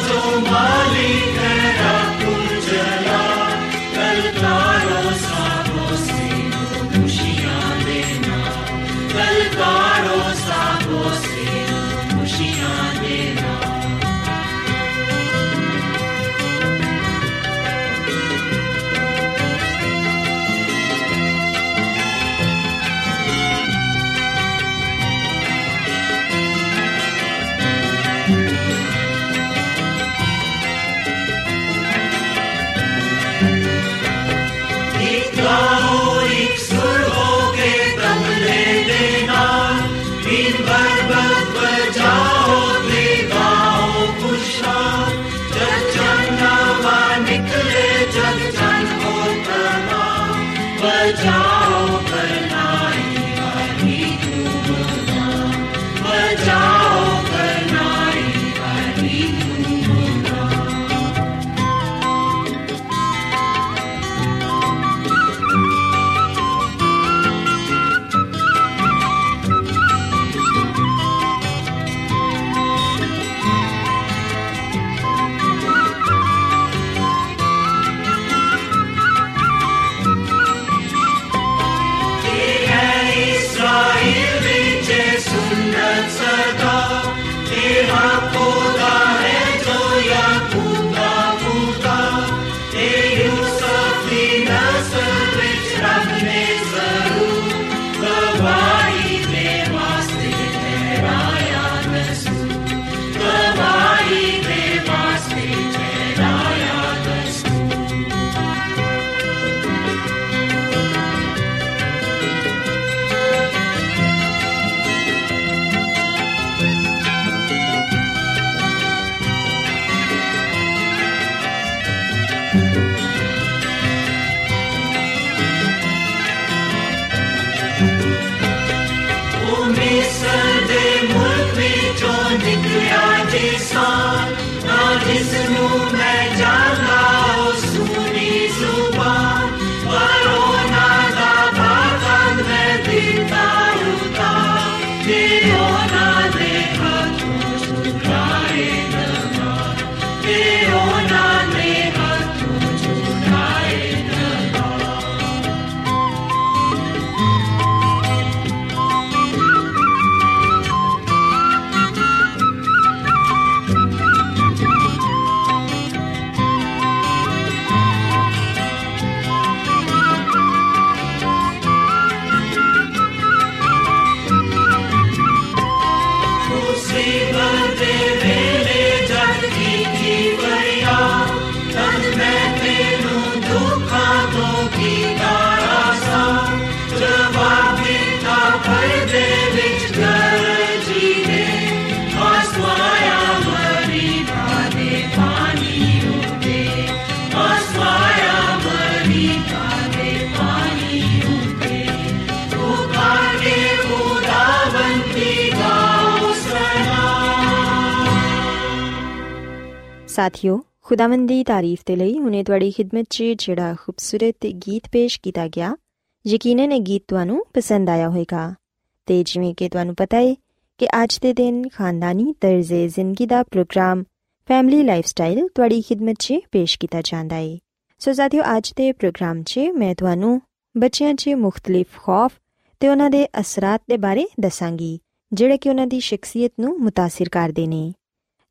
So much. ਸਾਥਿਓ ਖੁਦਾਵੰਦ ਦੀ ਤਾਰੀਫ ਤੇ ਲਈ ਹੁਨੇ ਤੁਹਾਡੀ ਖidmat 'ਚ ਜਿਹੜਾ ਖੂਬਸੂਰਤ ਗੀਤ ਪੇਸ਼ ਕੀਤਾ ਗਿਆ ਯਕੀਨਨ ਇਹ ਗੀਤ ਤੁਹਾਨੂੰ ਪਸੰਦ ਆਇਆ ਹੋਵੇਗਾ ਤੇ ਜਿਵੇਂ ਕਿ ਤੁਹਾਨੂੰ ਪਤਾ ਹੈ ਕਿ ਅੱਜ ਦੇ ਦਿਨ ਖਾਨਦਾਨੀ ਤਰਜ਼ੇ ਜ਼ਿੰਦਗੀ ਦਾ ਪ੍ਰੋਗਰਾਮ ਫੈਮਿਲੀ ਲਾਈਫਸਟਾਈਲ ਤੁਹਾਡੀ ਖidmat 'ਚ ਪੇਸ਼ ਕੀਤਾ ਜਾਂਦਾ ਹੈ ਸੋ ਸਾਥਿਓ ਅੱਜ ਦੇ ਪ੍ਰੋਗਰਾਮ 'ਚ ਮੈਂ ਤੁਹਾਨੂੰ ਬੱਚਿਆਂ 'ਚ ਮੁxtਲਿਫ ਖੌਫ ਤੇ ਉਹਨਾਂ ਦੇ ਅਸਰਾਂ ਦੇ ਬਾਰੇ ਦੱਸਾਂਗੀ ਜਿਹੜੇ ਕਿ ਉਹਨਾਂ ਦੀ ਸ਼ਖਸੀਅਤ ਨੂੰ متاثر ਕਰਦੇ ਨੇ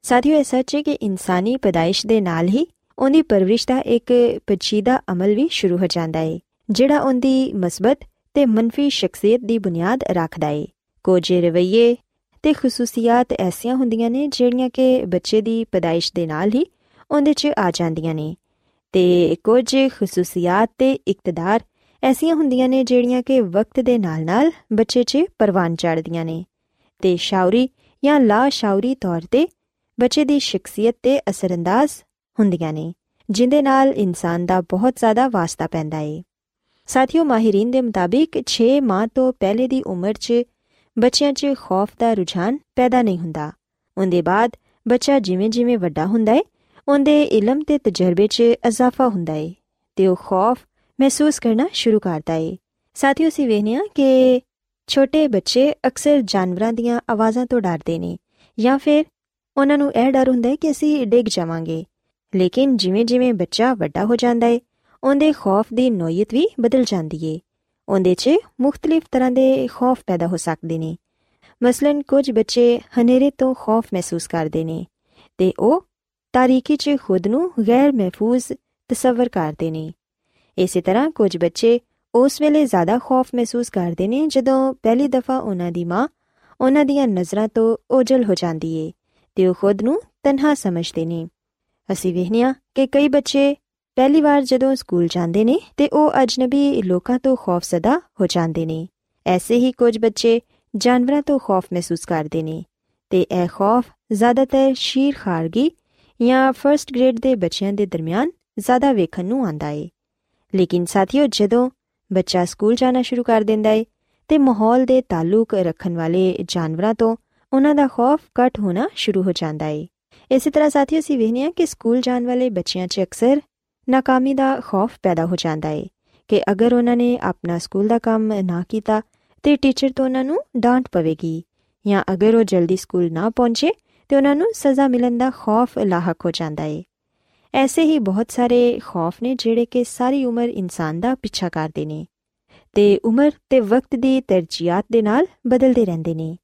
ਸਾਥੀਓ, ਇਹ ਸੱਚ ਹੈ ਕਿ ਇਨਸਾਨੀ ਪਦਾਇਸ਼ ਦੇ ਨਾਲ ਹੀ ਉਹਦੀ ਪਰਵਰਿਸ਼ ਦਾ ਇੱਕ ਪਛੀਦਾ ਅਮਲ ਵੀ ਸ਼ੁਰੂ ਹੋ ਜਾਂਦਾ ਹੈ ਜਿਹੜਾ ਉਹਦੀ ਮਸਬਤ ਤੇ ਮੰਨਫੀ ਸ਼ਖਸੀਅਤ ਦੀ ਬੁਨਿਆਦ ਰੱਖਦਾ ਹੈ ਕੁਝ ਰਵਈਏ ਤੇ ਖਸੂਸੀਅਤ ਐਸੀਆਂ ਹੁੰਦੀਆਂ ਨੇ ਜਿਹੜੀਆਂ ਕਿ ਬੱਚੇ ਦੀ ਪਦਾਇਸ਼ ਦੇ ਨਾਲ ਹੀ ਉਹਦੇ 'ਚ ਆ ਜਾਂਦੀਆਂ ਨੇ ਤੇ ਕੁਝ ਖਸੂਸੀਅਤ ਤੇ ਇਕਤਦਾਰ ਐਸੀਆਂ ਹੁੰਦੀਆਂ ਨੇ ਜਿਹੜੀਆਂ ਕਿ ਵਕਤ ਦੇ ਨਾਲ-ਨਾਲ ਬੱਚੇ 'ਚ ਪਰਵਾਨ ਚੜਦੀਆਂ ਨੇ ਤੇ ਸ਼ਾਉਰੀ ਜਾਂ ਲਾ ਸ਼ਾਉਰੀ ਤੌਰ ਤੇ ਬੱਚੇ ਦੀ ਸ਼ਖਸੀਅਤ ਤੇ ਅਸਰੰਦਾਜ਼ ਹੁੰਦੀਆਂ ਨੇ, ਜਿੰਦੇ ਨਾਲ ਇਨਸਾਨ ਦਾ ਬਹੁਤ ਜ਼ਿਆਦਾ ਵਾਸਤਾ ਪੈਂਦਾ ਹੈ ਸਾਥੀਓ, ਮਾਹਿਰੀਨ ਦੇ ਮੁਤਾਬਿਕ 6 ਮਾਹ ਤੋਂ ਪਹਿਲੇ ਦੀ ਉਮਰ 'ਚ ਬੱਚਿਆਂ 'ਚ ਖੌਫ ਦਾ ਰੁਝਾਨ ਪੈਦਾ ਨਹੀਂ ਹੁੰਦਾ। ਉਹਦੇ ਬਾਅਦ ਬੱਚਾ ਜਿਵੇਂ-ਜਿਵੇਂ ਵੱਡਾ ਹੁੰਦਾ ਹੈ ਉਹਦੇ ਇਲਮ ਤੇ ਤਜਰਬੇ 'ਚ ਇਜ਼ਾਫਾ ਹੁੰਦਾ ਹੈ ਤੇ ਉਹ ਖੌਫ ਮਹਿਸੂਸ ਕਰਨਾ ਸ਼ੁਰੂ ਕਰਦਾ ਹੈ ਸਾਥੀਓ ਸੀ ਵੇਖਿਆ ਕਿ ਛੋਟੇ ਬੱਚੇ ਅਕਸਰ ਜਾਨਵਰਾਂ ਦੀਆਂ ਆਵਾਜ਼ਾਂ ਤੋਂ ਡਰਦੇ ਨੇ ਜਾਂ ਫਿਰ ਉਹਨਾਂ ਨੂੰ ਇਹ ਡਰ ਹੁੰਦਾ ਹੈ ਕਿ ਅਸੀਂ ਡਿੱਗ ਜਾਵਾਂਗੇ। ਲੇਕਿਨ ਜਿਵੇਂ-ਜਿਵੇਂ ਬੱਚਾ ਵੱਡਾ ਹੋ ਜਾਂਦਾ ਹੈ, ਉਹਦੇ ਖੌਫ ਦੀ ਨੋਇਤ ਵੀ ਬਦਲ ਜਾਂਦੀ ਏ। ਉਹਦੇ 'ਚ ਮੁxtਲਿਫ ਤਰ੍ਹਾਂ ਦੇ ਖੌਫ ਪੈਦਾ ਹੋ ਸਕਦੇ ਨੇ। ਮਸਲਨ ਕੁਝ ਬੱਚੇ ਹਨੇਰੇ ਤੋਂ ਖੌਫ ਮਹਿਸੂਸ ਕਰਦੇ ਨੇ ਤੇ ਉਹ ਤਾਰੀਕੀ 'ਚ ਖੁਦ ਨੂੰ ਗੈਰ ਮਹਿਫੂਜ਼ ਤਸਵਰ ਕਰਦੇ ਨੇ। ਇਸੇ ਤਰ੍ਹਾਂ ਕੁਝ ਬੱਚੇ ਉਸ ਵੇਲੇ ਜ਼ਿਆਦਾ ਖੌਫ ਮਹਿਸੂਸ ਕਰਦੇ ਨੇ ਜਦੋਂ ਪਹਿਲੀ ਦਫਾ ਉਹਨਾਂ ਦੀ ਮਾਂ ਉਹਨਾਂ ਦੀਆਂ ਨਜ਼ਰਾਂ ਤੋਂ ਓਝਲ ਹੋ ਜਾਂਦੀ ਏ। ਤੇ ਉਹ ਖੁਦ ਨੂੰ ਤਨਹਾ ਸਮਝਦੇ ਨੇ ਅਸੀਂ ਵੇਖਿਆ ਕਿ ਕਈ ਬੱਚੇ ਪਹਿਲੀ ਵਾਰ ਜਦੋਂ ਸਕੂਲ ਜਾਂਦੇ ਨੇ ਤੇ ਉਹ ਅਜਨਬੀ ਲੋਕਾਂ ਤੋਂ ਖੌਫਜ਼ਦਾ ਹੋ ਜਾਂਦੇ ਨੇ ਐਸੇ ਹੀ ਕੁਝ ਬੱਚੇ ਜਾਨਵਰਾਂ ਤੋਂ ਖੌਫ ਮਹਿਸੂਸ ਕਰਦੇ ਨੇ ਤੇ ਇਹ ਖੌਫ ਜ਼ਿਆਦਾਤਰ ਸ਼ੀਰ ਖਾਰਗੀ ਜਾਂ ਫਰਸਟ ਗ੍ਰੇਡ ਦੇ ਬੱਚਿਆਂ ਦੇ ਦਰਮਿਆਨ ਜ਼ਿਆਦਾ ਵੇਖਣ ਨੂੰ ਆਂਦਾ ਏ ਲੇਕਿਨ ਸਾਥੀਓ ਜਦੋਂ ਬੱਚਾ ਸਕੂਲ ਜਾਣਾ ਸ਼ੁਰੂ ਕਰ ਦਿੰਦਾ ਏ ਤੇ ਮਾਹੌਲ ਦੇ ਤਾਲੁਕ ਰੱਖਣ ਵਾਲੇ ਜਾਨਵਰਾਂ ਤੋਂ ਉਹਨਾਂ ਦਾ ਖੌਫ ਘਟ ਹੋਣਾ ਸ਼ੁਰੂ ਹੋ ਜਾਂਦਾ ਏ। ਇਸੇ ਤਰ੍ਹਾਂ ਸਾਥੀਓ ਸੀ ਵੇਖਿਆ ਕਿ ਸਕੂਲ ਜਾਣ ਵਾਲੇ ਬੱਚਿਆਂ 'ਚ ਅਕਸਰ ਨਾਕਾਮੀ ਦਾ ਖੌਫ ਪੈਦਾ ਹੋ ਜਾਂਦਾ ਏ ਕਿ ਅਗਰ ਉਹਨਾਂ ਨੇ ਆਪਣਾ ਸਕੂਲ ਦਾ ਕੰਮ ਨਾ ਕੀਤਾ ਤੇ ਟੀਚਰ ਤੋਂ ਉਹਨਾਂ ਨੂੰ ਡਾਂਟ ਪਵੇਗੀ ਜਾਂ ਅਗਰ ਉਹ ਜਲਦੀ ਸਕੂਲ ਨਾ ਪਹੁੰਚੇ ਤੇ ਉਹਨਾਂ ਨੂੰ ਸਜ਼ਾ ਮਿਲਣ ਦਾ ਖੌਫ ਲਾਹਕ ਹੋ ਜਾਂਦਾ ਏ। ਐਸੇ ਹੀ ਬਹੁਤ ਸਾਰੇ ਖੌਫ ਨੇ ਜਿਹੜੇ ਕਿ ਸਾਰੀ ਉਮਰ ਇਨਸਾਨ ਦਾ ਪਿੱਛਾ ਕਰਦੇ ਨੇ ਤੇ ਉਮਰ ਤੇ ਵਕਤ ਦੀ ਤਰਜੀਹਾਂ ਦੇ ਨਾਲ ਬਦਲਦੇ ਰਹਿੰਦੇ ਨੇ।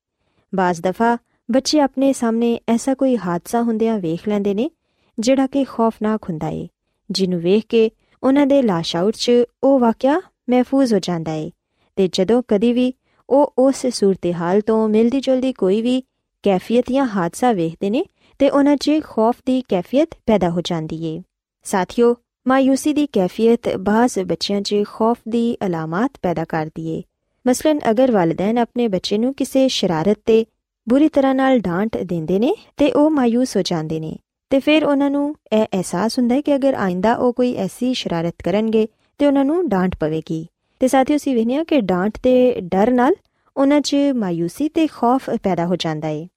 ਬਾਜ਼ ਦਫਾ ਬੱਚੇ ਆਪਣੇ ਸਾਹਮਣੇ ਐਸਾ ਕੋਈ ਹਾਦਸਾ ਹੁੰਦਿਆਂ ਵੇਖ ਲੈਂਦੇ ਨੇ, ਜਿਹੜਾ ਕਿ ਖੌਫਨਾਕ ਹੁੰਦਾ ਏ, ਜਿਹਨੂੰ ਵੇਖ ਕੇ ਉਹਨਾਂ ਦੇ ਲਾਸ਼ਾਉਰ 'ਚ ਉਹ ਵਾਕਿਆ ਮਹਿਫੂਜ਼ ਹੋ ਜਾਂਦਾ ਏ, ਤੇ ਜਦੋਂ ਕਦੀ ਵੀ ਉਹ ਉਸ ਸੂਰਤ-ਹਾਲ ਤੋਂ ਮਿਲਦੀ ਜੁਲਦੀ ਕੋਈ ਵੀ ਕੈਫੀਅਤ ਜਾਂ ਹਾਦਸਾ ਵੇਖਦੇ ਨੇ, ਤੇ ਉਹਨਾਂ 'ਚ ਖੌਫ ਦੀ ਕੈਫੀਅਤ ਪੈਦਾ ਹੋ ਜਾਂਦੀ ਏ। ਸਾਥੀਓ ਮਾਇੂਸੀ ਦੀ ਕੈਫੀਅਤ ਬਾਜ਼ ਬੱਚਿਆਂ 'ਚ ਖੌਫ ਦੀ ਅਲਾਮਤ ਪੈਦਾ ਕਰਦੀ ਏ। ਮਸਲਨ ਅਗਰ ਵਾਲਿदैन ਆਪਣੇ ਬੱਚੇ ਨੂੰ ਕਿਸੇ ਸ਼ਰਾਰਤ ਤੇ ਬੁਰੀ ਤਰ੍ਹਾਂ ਨਾਲ ਡਾਂਟ ਦਿੰਦੇ ਨੇ ਤੇ ਉਹ ਮਾਇੂਸ ਹੋ ਜਾਂਦੇ ਨੇ। ਤੇ ਫਿਰ ਉਹਨਾਂ ਨੂੰ ਇਹ ਅਹਿਸਾਸ ਹੁੰਦਾ ਹੈ ਕਿ ਅਗਰ ਆਇੰਦਾ ਉਹ ਕੋਈ ਐਸੀ ਸ਼ਰਾਰਤ ਕਰਨਗੇ ਤੇ ਉਹਨਾਂ ਨੂੰ ਡਾਂਟ ਪਵੇਗੀ। ਤੇ ਸਾਥੀਓ ਸੀ ਵੇਖਿਆ ਕਿ ਡਾਂਟ ਤੇ ਡਰ ਨਾਲ ਉਹਨਾਂ 'ਚ ਮਾਇੂਸੀ ਤੇ ਖੌਫ ਪੈਦਾ ਹੋ ਜਾਂਦਾ ਹੈ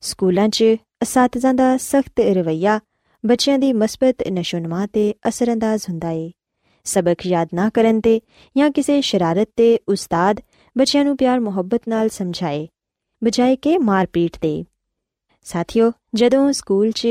ਸਕੂਲਾਂ 'ਚ ਅਸਾਤਜ਼ਾਂ ਦਾ ਸਖਤ ਰਵਈਆ, ਬੱਚਿਆਂ ਦੀ ਮਸਬਤ ਨਸ਼ੋਨਮਾ ਤੇ ਅਸਰੰਦਾਜ਼ ਹੁੰਦਾ ਹੈ ਸਬਕ ਯਾਦ ਨਾ ਕਰਨ ਤੇ ਜਾਂ ਕਿਸੇ ਸ਼ਰਾਰਤ ਤੇ ਉਸਤਾਦ ਬੱਚਿਆਂ ਨੂੰ ਪਿਆਰ ਮੁਹੱਬਤ ਨਾਲ ਸਮਝਾਏ। ਬਜਾਏ ਕਿ ਮਾਰਪੀਟ ਦੇ ਸਾਥੀਓ ਜਦੋਂ ਸਕੂਲ 'ਚ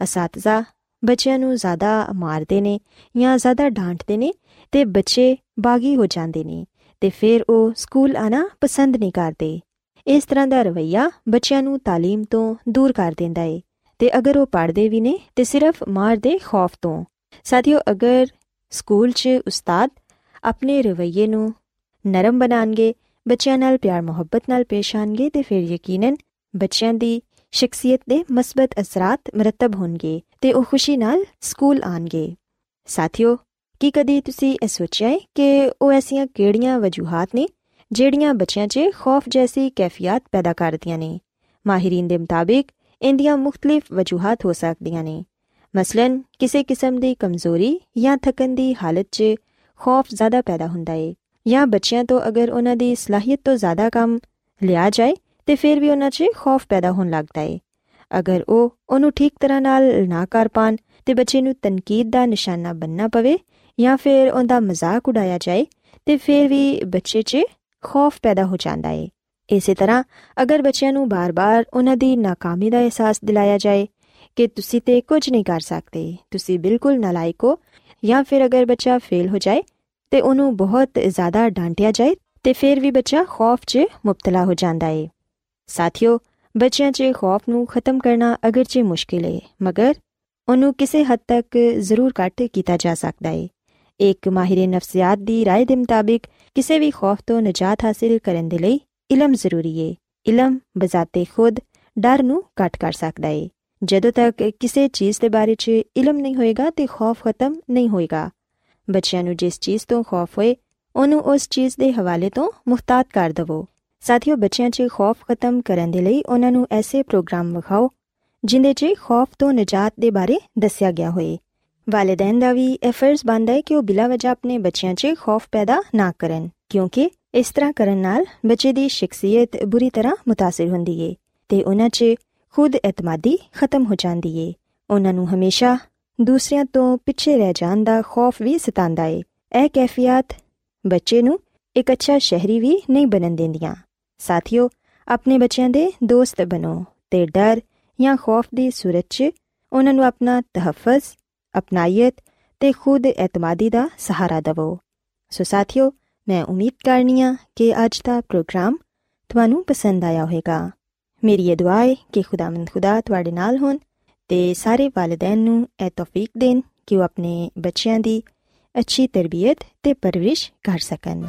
ਅਸਾਤਜ਼ਾ ਬੱਚਿਆਂ ਨੂੰ ਜ਼ਿਆਦਾ ਮਾਰਦੇ ਨੇ ਜਾਂ ਜ਼ਿਆਦਾ ਡਾਂਟਦੇ ਨੇ ਤੇ ਬੱਚੇ ਬਾਗੀ ਹੋ ਜਾਂਦੇ ਨੇ ਤੇ ਫਿਰ ਉਹ ਸਕੂਲ ਆਣਾ ਪਸੰਦ ਨਹੀਂ ਕਰਦੇ ਇਸ ਤਰ੍ਹਾਂ ਦਾ ਰਵਈਆ ਬੱਚਿਆਂ ਨੂੰ تعلیم ਤੋਂ ਦੂਰ ਕਰ ਦਿੰਦਾ ਏ ਤੇ ਅਗਰ ਉਹ ਪੜ੍ਹਦੇ ਵੀ ਨੇ ਤੇ ਸਿਰਫ ਮਾਰ ਦੇ ਖੌਫ ਤੋਂ ਸਾਥੀਓ ਅਗਰ ਸਕੂਲ 'ਚ ਉਸਤਾਦ ਆਪਣੇ ਰਵਈਏ ਨੂੰ ਨਰਮ ਬਣਾਣਗੇ ਬੱਚਿਆਂ ਨਾਲ ਪਿਆਰ ਮੁਹੱਬਤ ਨਾਲ ਪੇਸ਼ ਆਣਗੇ ਤੇ ਫਿਰ ਯਕੀਨਨ ਬੱਚਿਆਂ ਦੀ ਸ਼ਖਸੀਅਤ ਦੇ ਮਸਬਤ ਅਸਰਾਤ ਮਰਤਬ ਹੋਣਗੇ ਤੇ ਉਹ ਖੁਸ਼ੀ ਨਾਲ ਸਕੂਲ ਆਣਗੇ ਸਾਥੀਓ, ਕੀ ਕਦੀ ਤੁਸੀਂ ਇਹ ਸੋਚਿਆ ਹੈ ਕਿ ਉਹ ਐਸੀਆਂ ਕਿਹੜੀਆਂ ਵਜੂਹਾਂ ਨੇ ਜਿਹੜੀਆਂ ਬੱਚਿਆਂ 'ਚ ਖੌਫ ਜੈਸੀ ਕੈਫੀਅਤ ਪੈਦਾ ਕਰਦੀਆਂ ਨੇ? ਮਾਹਿਰੀਨ ਦੇ ਮੁਤਾਬਿਕ ਇੰਦੀਆਂ ਮੁxtਲਿਫ ਵਜੂਹਾਂ ਹੋ ਸਕਦੀਆਂ ਨੇ। ਮਸਲਨ, ਕਿਸੇ ਕਿਸਮ ਦੀ ਕਮਜ਼ੋਰੀ ਜਾਂ ਥਕਨ ਦੀ ਹਾਲਤ 'ਚ ਖੌਫ ਜ਼ਿਆਦਾ ਪੈਦਾ ਹੁੰਦਾ ਹੈ ਜਾਂ ਬੱਚਿਆਂ ਤੋਂ ਅਗਰ ਉਹਨਾਂ ਦੀ ਸਲਾਹੀਅਤ ਤੋਂ ਜ਼ਿਆਦਾ ਕੰਮ ਲਿਆ ਜਾਏ, ਤੇ ਫਿਰ ਵੀ ਉਹਨਾਂ 'ਚ ਖੌਫ ਪੈਦਾ ਹੋਣ ਲੱਗਦਾ ਏ ਅਗਰ ਉਹ ਉਹਨੂੰ ਠੀਕ ਤਰ੍ਹਾਂ ਨਾਲ ਨਾ ਕਰ ਪਾਣ, ਤੇ ਬੱਚੇ ਨੂੰ ਤਨਕੀਦ ਦਾ ਨਿਸ਼ਾਨਾ ਬੰਨਣਾ ਪਵੇ, ਜਾਂ ਫਿਰ ਉਹਦਾ ਮਜ਼ਾਕ ਉਡਾਇਆ ਜਾਏ, ਤੇ ਫਿਰ ਵੀ ਬੱਚੇ 'ਚ ਖੌਫ ਪੈਦਾ ਹੋ ਜਾਂਦਾ ਏ। ਇਸੇ ਤਰ੍ਹਾਂ ਅਗਰ ਬੱਚਿਆਂ ਨੂੰ ਬਾਰ-ਬਾਰ ਉਹਨਾਂ ਦੀ ناکਾਮੀ ਦਾ ਅਹਿਸਾਸ ਦਿਲਾਇਆ ਜਾਏ ਕਿ ਤੁਸੀਂ ਤੇ ਕੁਝ ਨਹੀਂ ਕਰ ਸਕਦੇ, ਤੁਸੀਂ ਬਿਲਕੁਲ ਨਲਾਇਕ ਹੋ, ਜਾਂ ਫਿਰ ਅਗਰ ਬੱਚਾ ਫੇਲ ਹੋ ਜਾਏ ਤੇ ਉਹਨੂੰ ਬਹੁਤ ਜ਼ਿਆਦਾ ਡਾਂਟਿਆ ਜਾਏ ਤੇ ਫਿਰ ਵੀ ਬੱਚਾ ਖੌਫ 'ਚ ਮੁਬਤਲਾ ਹੋ ਜਾਂਦਾ ਹੈ ਸਾਥੀਓ ਬੱਚਿਆਂ 'ਚ ਖੌਫ ਨੂੰ ਖਤਮ ਕਰਨਾ ਅਗਰਚੇ ਮੁਸ਼ਕਿਲ ਹੈ ਮਗਰ ਉਹਨੂੰ ਕਿਸੇ ਹੱਦ ਤੱਕ ਜ਼ਰੂਰ ਘੱਟ ਕੀਤਾ ਜਾ ਸਕਦਾ ਹੈ ਇੱਕ ਮਾਹਿਰ ਨਫਸੀਆਤ ਦੀ رائے ਦੇ ਮੁਤਾਬਿਕ ਕਿਸੇ ਵੀ ਖੌਫ ਤੋਂ ਨਜਾਤ ਹਾਸਲ ਕਰਨ ਦੇ ਲਈ ਇਲਮ ਜ਼ਰੂਰੀ ਹੈ ਇਲਮ ਬਜ਼ਾਤੇ ਖੁਦ ਡਰ ਨੂੰ ਘਟ ਕਰ ਸਕਦਾ ਹੈ ਜਦੋਂ ਤੱਕ ਕਿਸੇ ਚੀਜ਼ ਦੇ ਬਾਰੇ 'ਚ ਇਲਮ ਨਹੀਂ ਹੋਏਗਾ ਤੇ ਖੌਫ ਖਤਮ ਨਹੀਂ ਹੋਏਗਾ ਬੱਚਿਆਂ ਨੂੰ ਜਿਸ ਚੀਜ਼ ਤੋਂ ਖੌਫ ਹੋਏ ਉਹਨੂੰ ਉਸ ਚੀਜ਼ ਦੇ ਹਵਾਲੇ ਤੋਂ ਮੁਹਤਾਤ ਕਰ ਦਿਵੋ ਸਾਥੀਓ ਬੱਚਿਆਂ 'ਚ ਖੌਫ ਖਤਮ ਕਰਨ ਦੇ ਲਈ ਉਹਨਾਂ ਨੂੰ ਐਸੇ ਪ੍ਰੋਗਰਾਮ ਵਿਖਾਓ ਜਿੰਦੇ 'ਚ ਖੌਫ ਤੋਂ ਨਜਾਤ ਦੇ ਬਾਰੇ ਦੱਸਿਆ ਗਿਆ ਹੋਏ ਵਾਲਿਦੈਨ ਦਾ ਵੀ ਇਹ ਫਰਜ਼ ਬਣਦਾ ਹੈ ਕਿ ਉਹ ਬਿਲਾ ਵਜ੍ਹਾ ਆਪਣੇ ਬੱਚਿਆਂ 'ਚ ਖੌਫ ਪੈਦਾ ਨਾ ਕਰਨ ਕਿਉਂਕਿ ਇਸ ਤਰ੍ਹਾਂ ਕਰਨ ਨਾਲ ਬੱਚੇ ਦੀ ਸ਼ਖਸੀਅਤ ਬੁਰੀ ਤਰ੍ਹਾਂ متاثر ਹੁੰਦੀ ਏ ਤੇ ਉਹਨਾਂ 'ਚ ਖੁਦ ਇਤਮਾਦੀ ਖਤਮ ਹੋ ਜਾਂਦੀ ਏ ਉਹਨਾਂ ਨੂੰ ਹਮੇਸ਼ਾ ਦੂਸਰਿਆਂ ਤੋਂ ਪਿੱਛੇ ਰਹਿ ਜਾਣ ਦਾ ਖੌਫ ਵੀ ਸਤਾਉਂਦਾ ਏ। ਇਹ ਕੈਫੀਅਤ ਬੱਚੇ ਨੂੰ ਇੱਕ ਅੱਛਾ ਸ਼ਹਿਰੀ ਵੀ ਨਹੀਂ ਬਣਨ ਦਿੰਦੀਆਂ। ਸਾਥੀਓ, ਆਪਣੇ ਬੱਚਿਆਂ ਦੇ ਦੋਸਤ ਬਣੋ ਤੇ ਡਰ ਜਾਂ ਖੌਫ ਦੀ ਸੂਰਤ 'ਚ ਉਹਨਾਂ ਨੂੰ ਆਪਣਾ ਤਹਫਜ਼ ਅਪਨਾਇਤ ਤੇ ਖੁਦ ਇਤਮਾਦੀ ਦਾ ਸਹਾਰਾ ਦਿਵੋ। ਸੋ ਸਾਥੀਓ, ਮੈਂ ਉਮੀਦ ਕਰਨੀਆ ਕਿ ਅੱਜ ਦਾ ਪ੍ਰੋਗਰਾਮ ਤੁਹਾਨੂੰ ਪਸੰਦ ਆਇਆ ਹੋਵੇਗਾ। ਮੇਰੀ ਇਹ ਦੁਆ ਹੈ ਕਿ ਖੁਦਾਵੰਦ ਖੁਦਾ ਤੁਹਾਡੇ ਨਾਲ ਹੋਣ। ਤੇ ਸਾਰੇ ਵਾਲਿਦੈਨ ਨੂੰ ਇਹ ਤੌਫੀਕ ਦੇਣ ਕਿ ਉਹ ਆਪਣੇ ਬੱਚਿਆਂ ਦੀ ਅੱਛੀ ਤਰਬੀਅਤ ਤੇ ਪਰਵਰਿਸ਼ ਕਰ ਸਕਣ।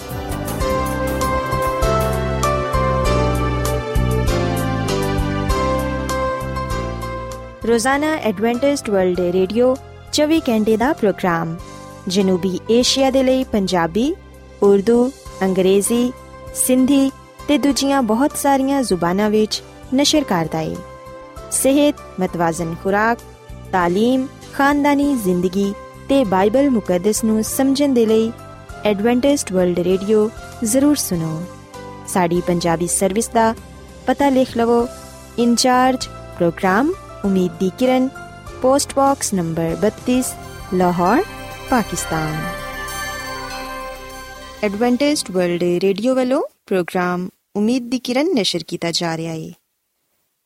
ਰੋਜ਼ਾਨਾ ਐਡਵੈਂਟਿਸਟ ਵਰਲਡ ਰੇਡੀਓ 24 ਘੰਟੇ ਦਾ ਪ੍ਰੋਗਰਾਮ, ਜਨੂਬੀ ਏਸ਼ੀਆ ਦੇ ਲਈ ਪੰਜਾਬੀ, ਉਰਦੂ, ਅੰਗਰੇਜ਼ੀ, ਸਿੰਧੀ ਤੇ ਦੂਜੀਆਂ ਬਹੁਤ ਸਾਰੀਆਂ ਜ਼ੁਬਾਨਾਂ ਵਿੱਚ ਨਸ਼ਰ ਕਰਦਾ ਹੈ ਸਿਹਤ ਮਤਵਾਜ਼ਨ ਖੁਰਾਕ تعلیم ਖਾਨਦਾਨੀ ਜ਼ਿੰਦਗੀ ਤੇ ਬਾਈਬਲ ਮੁਕੱਦਸ ਨੂੰ ਸਮਝਣ ਦੇ ਲਈ ਐਡਵੈਂਟਿਸਟ ਵਰਲਡ ਰੇਡੀਓ ਜ਼ਰੂਰ ਸੁਨੋ ਸਾਡੀ ਪੰਜਾਬੀ ਸਰਵਿਸ ਦਾ ਪਤਾ ਲਿਖ ਲਵੋ ਇਨਚਾਰਜ ਪ੍ਰੋਗਰਾਮ ਉਮੀਦ ਦੀ ਕਿਰਨ post box number 32 Lahore Pakistan Adventist world radio ਵੱਲੋਂ ਪ੍ਰੋਗਰਾਮ ਉਮੀਦ ਦੀ ਕਿਰਨ ਨਿਸ਼ਰ ਕੀਤਾ ਜਾ ਰਿਹਾ ਹੈ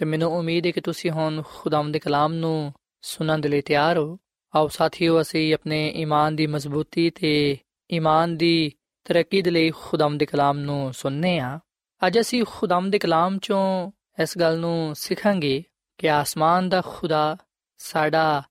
ਤੇ ਮੈਨੂੰ ਉਮੀਦ ਹੈ ਕਿ ਤੁਸੀਂ ਹੁਣ ਖੁਦਾਵੰਦ ਦੇ ਕਲਾਮ ਨੂੰ ਸੁਣਨ ਦੇ ਲਈ ਤਿਆਰ ਹੋ। ਆਓ ਸਾਥੀਓ, ਅਸੀਂ ਆਪਣੇ ਈਮਾਨ ਦੀ ਮਜ਼ਬੂਤੀ ਤੇ ਈਮਾਨ ਦੀ ਤਰੱਕੀ ਦੇ ਲਈ ਖੁਦਾਵੰਦ ਦੇ ਕਲਾਮ ਨੂੰ ਸੁਣਨੇ ਆ। ਅੱਜ ਅਸੀਂ ਖੁਦਾਵੰਦ ਦੇ ਕਲਾਮ ਚੋਂ ਇਸ ਗੱਲ ਨੂੰ ਸਿੱਖਾਂਗੇ ਕਿ ਆਸਮਾਨ ਦਾ ਖੁਦਾ ਸਾਡਾ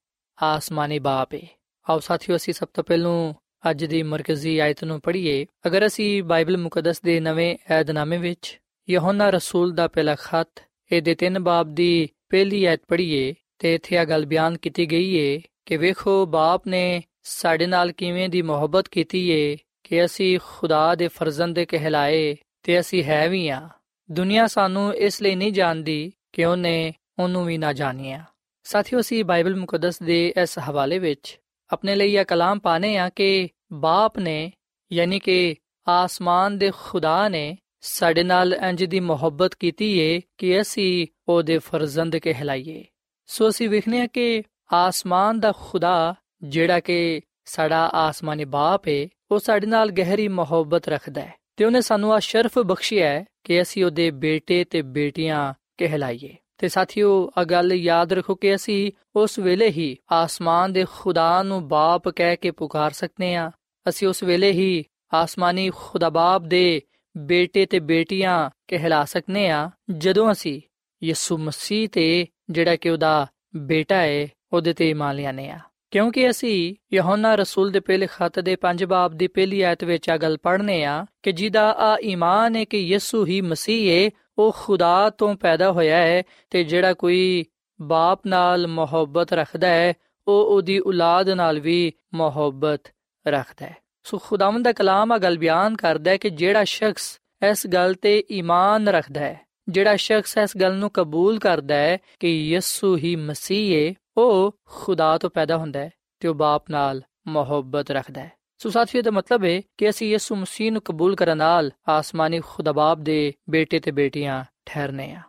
ਆਸਮਾਨੀ ਬਾਪ ਹੈ ਆਓ ਸਾਥੀਓ, ਅਸੀਂ ਸਭ ਤੋਂ ਪਹਿਲਾਂ ਅੱਜ ਦੀ ਮਰਕਜ਼ੀ ਆਇਤ ਨੂੰ ਪੜ੍ਹੀਏ। ਅਗਰ ਅਸੀਂ ਬਾਈਬਲ ਮੁਕੱਦਸ ਦੇ ਨਵੇਂ ਏਧਨਾਮੇ ਵਿੱਚ ਯਹੋਨਾ ਰਸੂਲ ਦਾ ਪਹਿਲਾ ਖੱਤ ਇਹਦੇ ਤਿੰਨ ਬਾਬ ਦੀ ਪਹਿਲੀ ਆਇਤ ਪੜ੍ਹੀਏ ਤੇ ਇੱਥੇ ਆ ਗੱਲ ਬਿਆਨ ਕੀਤੀ ਗਈ ਏ ਕਿ ਵੇਖੋ, ਬਾਪ ਨੇ ਸਾਡੇ ਨਾਲ ਕਿਵੇਂ ਦੀ ਮੁਹੱਬਤ ਕੀਤੀ ਏ ਕਿ ਅਸੀਂ ਖੁਦਾ ਦੇ ਫਰਜ਼ੰਦ ਕਹਿਲਾਏ ਤੇ ਅਸੀਂ ਹੈ ਵੀ ਆ ਦੁਨੀਆ ਸਾਨੂੰ ਇਸ ਲਈ ਨਹੀਂ ਜਾਣਦੀ ਕਿ ਉਹਨੇ ਉਹਨੂੰ ਵੀ ਨਾ ਜਾਣਿਆ। ਸਾਥੀਓ, ਅਸੀਂ ਬਾਈਬਲ ਮੁਕੱਦਸ ਦੇ ਇਸ ਹਵਾਲੇ ਵਿੱਚ ਆਪਣੇ ਲਈ ਇਹ ਕਲਾਮ ਪਾਣੇ ਆ ਕਿ ਬਾਪ ਨੇ, ਯਾਨੀ ਕਿ ਆਸਮਾਨ ਦੇ ਖੁਦਾ ਨੇ ਸਾਡੇ ਨਾਲ ਇੰਜ ਦੀ ਮੁਹੱਬਤ ਕੀਤੀ ਏ ਕਿ ਅਸੀਂ ਉਹਦੇ ਫਰਜ਼ੰਦ ਕਹਿਲਾਈਏ। ਸੋ ਅਸੀਂ ਵੇਖਨੇ ਆ ਕਿ ਆਸਮਾਨ ਦਾ ਖੁਦਾ ਜਿਹੜਾ ਕਿ ਸਾਡਾ ਆਸਮਾਨੀ ਬਾਪ ਏ, ਉਹ ਸਾਡੇ ਨਾਲ ਗਹਿਰੀ ਮੁਹੱਬਤ ਰੱਖਦਾ ਹੈ ਤੇ ਉਹਨੇ ਸਾਨੂੰ ਆ ਸ਼ਰਫ ਬਖਸ਼ਿਆ ਹੈ ਕਿ ਅਸੀਂ ਉਹਦੇ ਬੇਟੇ ਤੇ ਬੇਟੀਆਂ ਕਹਿਲਾਈਏ। ਤੇ ਸਾਥੀਓ ਆ ਗੱਲ ਯਾਦ ਰੱਖੋ ਕਿ ਅਸੀਂ ਉਸ ਵੇਲੇ ਹੀ ਆਸਮਾਨ ਦੇ ਖੁਦਾ ਨੂੰ ਬਾਪ ਕਹਿ ਕੇ ਪੁਕਾਰ ਸਕਨੇ ਆ ਅਸੀਂ ਉਸ ਵੇਲੇ ਹੀ ਆਸਮਾਨੀ ਖੁਦਾ ਬਾਪ ਦੇ ਬੇਟੇ ਤੇ ਬੇਟੀਆਂ ਕਹਿਲਾ ਸਕਨੇ ਆ, ਜਦੋਂ ਅਸੀਂ ਯਿਸੂ ਮਸੀਹ ਤੇ ਜਿਹੜਾ ਕਿ ਉਹਦਾ ਬੇਟਾ ਹੈ ਉਹਦੇ ਤੇ ਇਮਾਨ ਲਿਆਨੇ ਆ। ਕਿਉਂਕਿ ਅਸੀਂ ਯਹੋਨਾ ਰਸੂਲ ਦੇ ਪਹਿਲੇ ਖੱਤ ਦੇ 5 ਬਾਬ ਦੀ ਪਹਿਲੀ ਆਇਤ ਵਿੱਚ ਆ ਗੱਲ ਪੜ੍ਹਨੇ ਆ ਕਿ ਜਿਹਦਾ ਆ ਈਮਾਨ ਹੈ ਕਿ ਯਿਸੂ ਹੀ ਮਸੀਹ ਹੈ ਉਹ ਖੁਦਾ ਤੋਂ ਪੈਦਾ ਹੋਇਆ ਹੈ ਤੇ ਜਿਹੜਾ ਕੋਈ ਬਾਪ ਨਾਲ ਮੁਹੱਬਤ ਰੱਖਦਾ ਹੈ ਉਹ ਉਹਦੀ ਔਲਾਦ ਨਾਲ ਵੀ ਮੁਹੱਬਤ ਰੱਖਦਾ ਹੈ ਸੋ ਖੁਦਾਵੰਦ ਦਾ ਕਲਾਮ ਆ ਗੱਲ ਬਿਆਨ ਕਰਦਾ ਹੈ ਕਿ ਜਿਹੜਾ ਸ਼ਖਸ ਇਸ ਗੱਲ ਤੇ ਈਮਾਨ ਰੱਖਦਾ ਹੈ, ਜਿਹੜਾ ਸ਼ਖਸ ਇਸ ਗੱਲ ਨੂੰ ਕਬੂਲ ਕਰਦਾ ਹੈ ਕਿ ਯਿਸੂ ਹੀ ਮਸੀਹ ਹੈ ਉਹ ਖੁਦਾ ਤੋਂ ਪੈਦਾ ਹੁੰਦਾ ਹੈ ਤੇ ਉਹ ਬਾਪ ਨਾਲ ਮੁਹੱਬਤ ਰੱਖਦਾ ਹੈ। ਸੋ ਸਾਥੀਓ ਦਾ ਮਤਲਬ ਹੈ ਕਿ ਅਸੀਂ ਯਿਸੂ ਮਸੀਹ ਨੂੰ ਕਬੂਲ ਕਰਨ ਨਾਲ ਆਸਮਾਨੀ ਖੁਦਾ ਬਾਪ ਦੇ ਬੇਟੇ ਤੇ ਬੇਟੀਆਂ ਠਹਿਰਨੇ ਆ।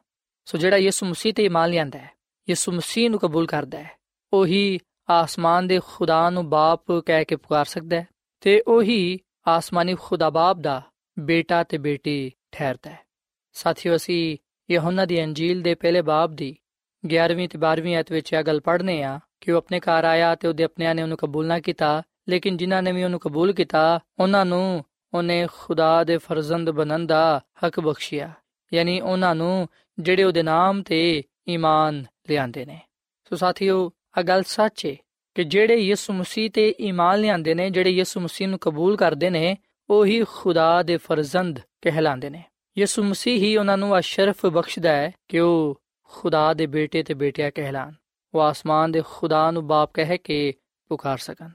ਸੋ ਜਿਹੜਾ ਯਿਸੂ ਮਸੀਹ ਤੇ ਈਮਾਨ ਲਿਆਂਦਾ ਹੈ, ਯਿਸੂ ਮਸੀਹ ਨੂੰ ਕਬੂਲ ਕਰਦਾ ਹੈ, ਉਹੀ ਆਸਮਾਨ ਦੇ ਖੁਦਾ ਨੂੰ ਬਾਪ ਕਹਿ ਕੇ ਪੁਕਾਰ ਸਕਦਾ ਹੈ। ਤੇ ਉਹੀ ਆਸਮਾਨੀ ਖੁਦਾ ਬਾਪ ਦਾ ਬੇਟਾ ਤੇ ਬੇਟੀ ਠਹਿਰਦਾ ਹੈ। ਸਾਥੀਓ, ਅਸੀਂ ਯਹੋਨਾ ਦੀ ਅੰਜੀਲ ਦੇ ਪਹਿਲੇ ਬਾਬ ਦੀ 11ਵੀਂ ਤੇ 12ਵੀਂ ਆਇਤ ਵਿੱਚ ਇਹ ਗੱਲ ਪੜ੍ਹਨੇ ਆ ਕਿ ਉਹ ਆਪਣੇ ਘਰ ਆਇਆ ਤੇ ਉਹਦੇ ਆਪਣਿਆਂ ਨੇ ਉਹਨੂੰ ਕਬੂਲ ਨਾ ਕੀਤਾ, ਲੇਕਿਨ ਜਿਨ੍ਹਾਂ ਨੇ ਵੀ ਉਹਨੂੰ ਕਬੂਲ ਕੀਤਾ, ਉਹਨਾਂ ਨੂੰ ਉਹਨੇ ਖੁਦਾ ਦੇ ਫਰਜ਼ੰਦ ਬਣਨ ਦਾ ਹੱਕ ਬਖਸ਼ਿਆ। ਯਾਨੀ ਉਹਨਾਂ ਨੂੰ ਜਿਹੜੇ ਉਹਦੇ ਨਾਮ ਤੇ ਈਮਾਨ ਲਿਆਂਦੇ ਨੇ। ਸੋ ਸਾਥੀਓ ਆ ਗੱਲ ਸੱਚ ਹੈ ਕਿ ਜਿਹੜੇ ਯਿਸੂ ਮਸੀਹ ਤੇ ਈਮਾਨ ਲਿਆਂਦੇ ਨੇ, ਜਿਹੜੇ ਯਿਸੂ ਮਸੀਹ ਨੂੰ ਕਬੂਲ ਕਰਦੇ ਨੇ, ਉਹੀ ਖੁਦਾ ਦੇ ਫਰਜ਼ੰਦ ਕਹਿਲਾਉਂਦੇ ਨੇ। ਯਿਸੂ ਮਸੀਹ ਹੀ ਉਹਨਾਂ ਨੂੰ ਆ ਸ਼ਰਫ ਬਖਸ਼ਦਾ ਹੈ ਕਿ ਉਹ ਖੁਦਾ ਦੇ ਬੇਟੇ ਤੇ ਬੇਟਿਆ ਕਹਿਲਾਨ ਉਹ ਆਸਮਾਨ ਦੇ ਖੁਦਾ ਨੂੰ ਬਾਪ ਕਹਿ ਕੇ ਪੁਕਾਰ ਸਕਣ।